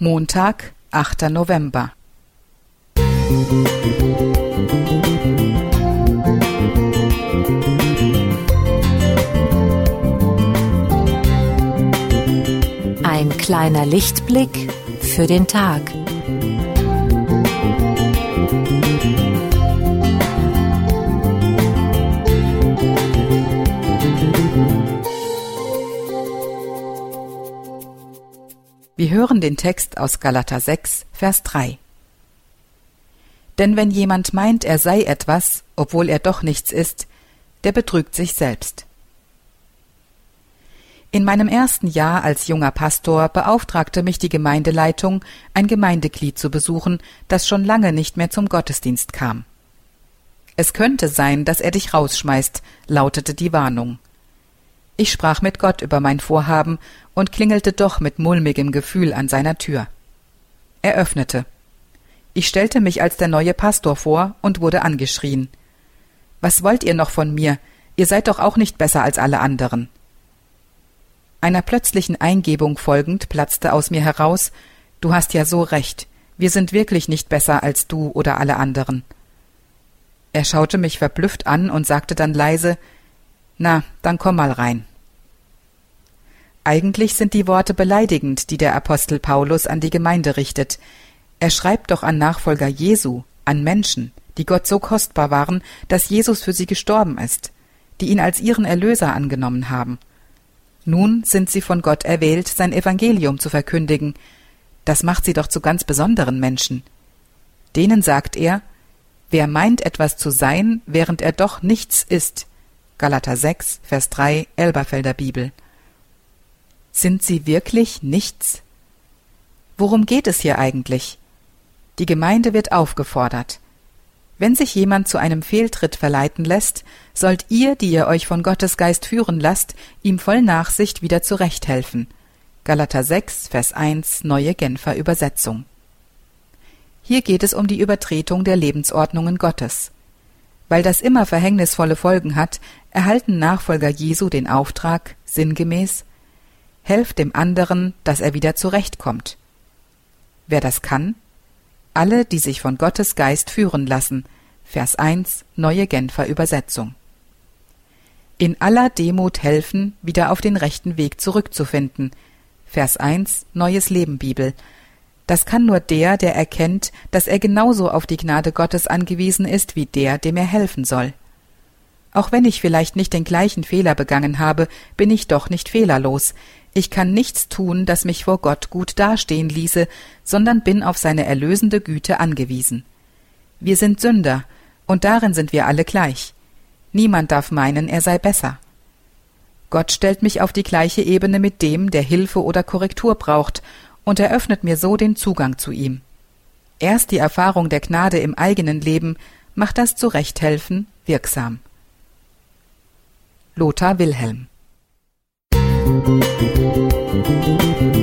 Montag, 8. November. Ein kleiner Lichtblick für den Tag. Wir hören den Text aus Galater 6, Vers 3. Denn wenn jemand meint, er sei etwas, obwohl er doch nichts ist, der betrügt sich selbst. In meinem ersten Jahr als junger Pastor beauftragte mich die Gemeindeleitung, ein Gemeindeglied zu besuchen, das schon lange nicht mehr zum Gottesdienst kam. Es könnte sein, dass er dich rausschmeißt, lautete die Warnung. Ich sprach mit Gott über mein Vorhaben und klingelte doch mit mulmigem Gefühl an seiner Tür. Er öffnete. Ich stellte mich als der neue Pastor vor und wurde angeschrien. Was wollt ihr noch von mir? Ihr seid doch auch nicht besser als alle anderen. Einer plötzlichen Eingebung folgend platzte aus mir heraus Du hast ja so recht, wir sind wirklich nicht besser als du oder alle anderen. Er schaute mich verblüfft an und sagte dann leise Na, dann komm mal rein. Eigentlich sind die Worte beleidigend, die der Apostel Paulus an die Gemeinde richtet. Er schreibt doch an Nachfolger Jesu, an Menschen, die Gott so kostbar waren, dass Jesus für sie gestorben ist, die ihn als ihren Erlöser angenommen haben. Nun sind sie von Gott erwählt, sein Evangelium zu verkündigen. Das macht sie doch zu ganz besonderen Menschen. Denen sagt er, wer meint etwas zu sein, während er doch nichts ist. Galater 6, Vers 3, Elberfelder Bibel. Sind sie wirklich nichts? Worum geht es hier eigentlich? Die Gemeinde wird aufgefordert. Wenn sich jemand zu einem Fehltritt verleiten lässt, sollt ihr, die ihr euch von Gottes Geist führen lasst, ihm voll Nachsicht wieder zurechthelfen. Galater 6, Vers 1, neue Genfer Übersetzung. Hier geht es um die Übertretung der Lebensordnungen Gottes. Weil das immer verhängnisvolle Folgen hat, erhalten Nachfolger Jesu den Auftrag, sinngemäß, helft dem anderen, dass er wieder zurechtkommt. Wer das kann? Alle, die sich von Gottes Geist führen lassen. Vers 1, neue Genfer Übersetzung. In aller Demut helfen, wieder auf den rechten Weg zurückzufinden. Vers 1, Neues Leben Bibel. Das kann nur der, der erkennt, dass er genauso auf die Gnade Gottes angewiesen ist wie der, dem er helfen soll. Auch wenn ich vielleicht nicht den gleichen Fehler begangen habe, bin ich doch nicht fehlerlos. Ich kann nichts tun, das mich vor Gott gut dastehen ließe, sondern bin auf seine erlösende Güte angewiesen. Wir sind Sünder, und darin sind wir alle gleich. Niemand darf meinen, er sei besser. Gott stellt mich auf die gleiche Ebene mit dem, der Hilfe oder Korrektur braucht, und eröffnet mir so den Zugang zu ihm. Erst die Erfahrung der Gnade im eigenen Leben macht das Zurechthelfen wirksam. Lothar Wilhelm Thank you.